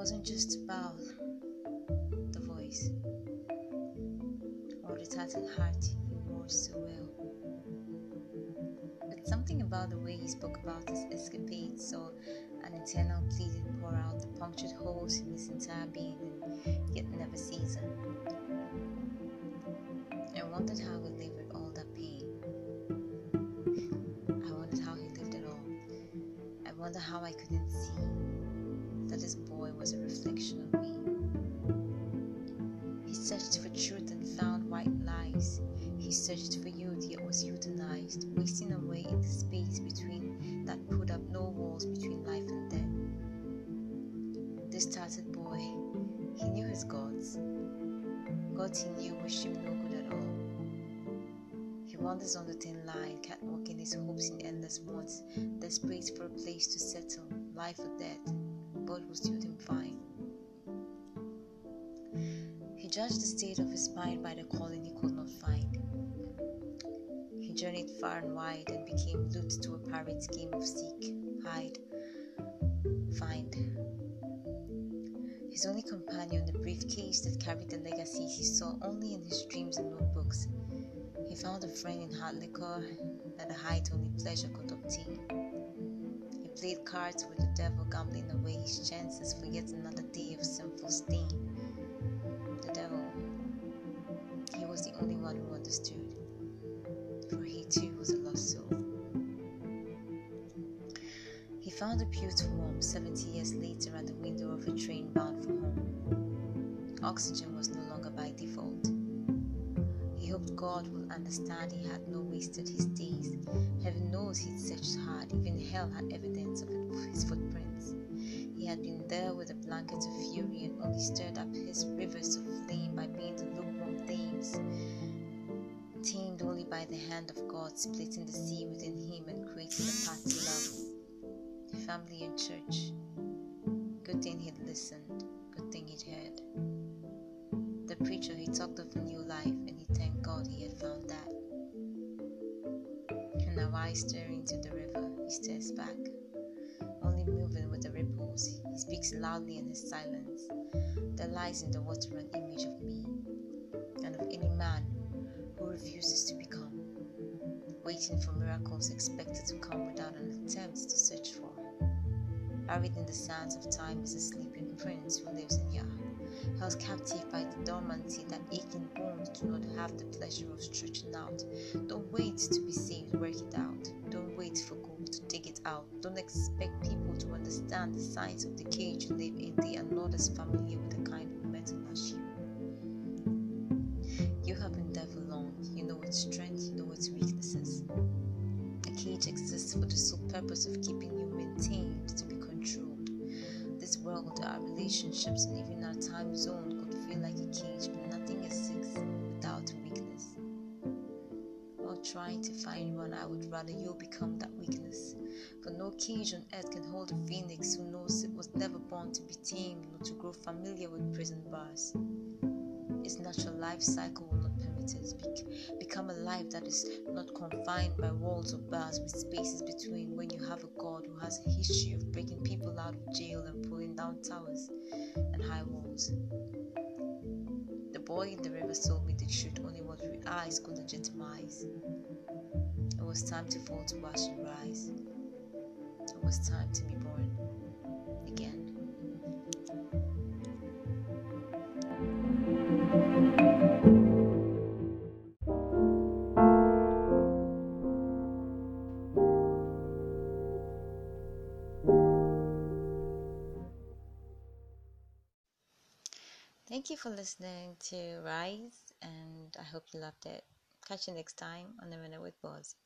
wasn't just about the voice or the tartan heart he wore so well, but something about the way he spoke about his escapades or an eternal plea to pour out the punctured holes in his entire being and yet never season. I wondered how he lived with all that pain. I wondered how he lived at all. I wonder how I couldn't see this boy was a reflection of me. He searched for truth and found white lies. He searched for youth yet was euthanized, wasting away in the space between that put up no walls between life and death. This tattered boy, he knew his gods. Gods he knew wished him no good at all. He wanders on the thin line, catwalking his hopes in endless wants, desperate for a place to settle, life or death. God will suit him fine. He judged the state of his mind by the calling he could not find. He journeyed far and wide and became loot to a pirate's game of seek, hide, find. His only companion, the briefcase that carried the legacy he saw only in his dreams and notebooks. He found a friend in hard liquor at the height only pleasure could obtain. Played cards with the devil, gambling away his chances for yet another day of sinful stain. The devil, he was the only one who understood, for he too was a lost soul. He found a to warm 70 years later at the window of a train bound for home. Oxygen was no longer by default. He hoped God would understand he had no wasted his days. Heaven knows he'd searched hard, even hell had evidence of his footprints. He had been there with a blanket of fury and only stirred up his rivers of flame by being the lukewarm flames, tamed only by the hand of God splitting the sea within him and creating a path to love. Family and church. Good thing he'd listened, good thing he'd heard. The preacher, he talked of a new life he had found that. And now I stare into the river, he stares back, only moving with the ripples. He speaks loudly in his silence. There lies in the water an image of me and of any man who refuses to become, waiting for miracles expected to come without an attempt to search for. Buried in the sands of time is a sleeping prince who lives in Yah, held captive by the dormancy that aching bones do not have the pleasure of stretching out. Don't wait to be saved, work it out. Don't wait for gold to dig it out. Don't expect people to understand the signs of the cage you live in. They are not as familiar with the kind of metal as you. You have been there for long. You know its strength, you know its weaknesses. A cage exists for the sole purpose of keeping you maintained, to be world, our relationships, and even our time zone could feel like a cage, but nothing exists without weakness. While trying to find one, I would rather you become that weakness. For no cage on earth can hold a phoenix who knows it was never born to be tamed nor to grow familiar with prison bars. Its natural life cycle will it. Be- become a life that is not confined by walls or bars with spaces between when you have a God who has a history of breaking people out of jail and pulling down towers and high walls. The boy in the river told me the truth only what we eyes could legitimize. It was time to fall to ash and rise. It was time to be born again. Thank you for listening to Rise, and I hope you loved it. Catch you next time on The Minute with Boz.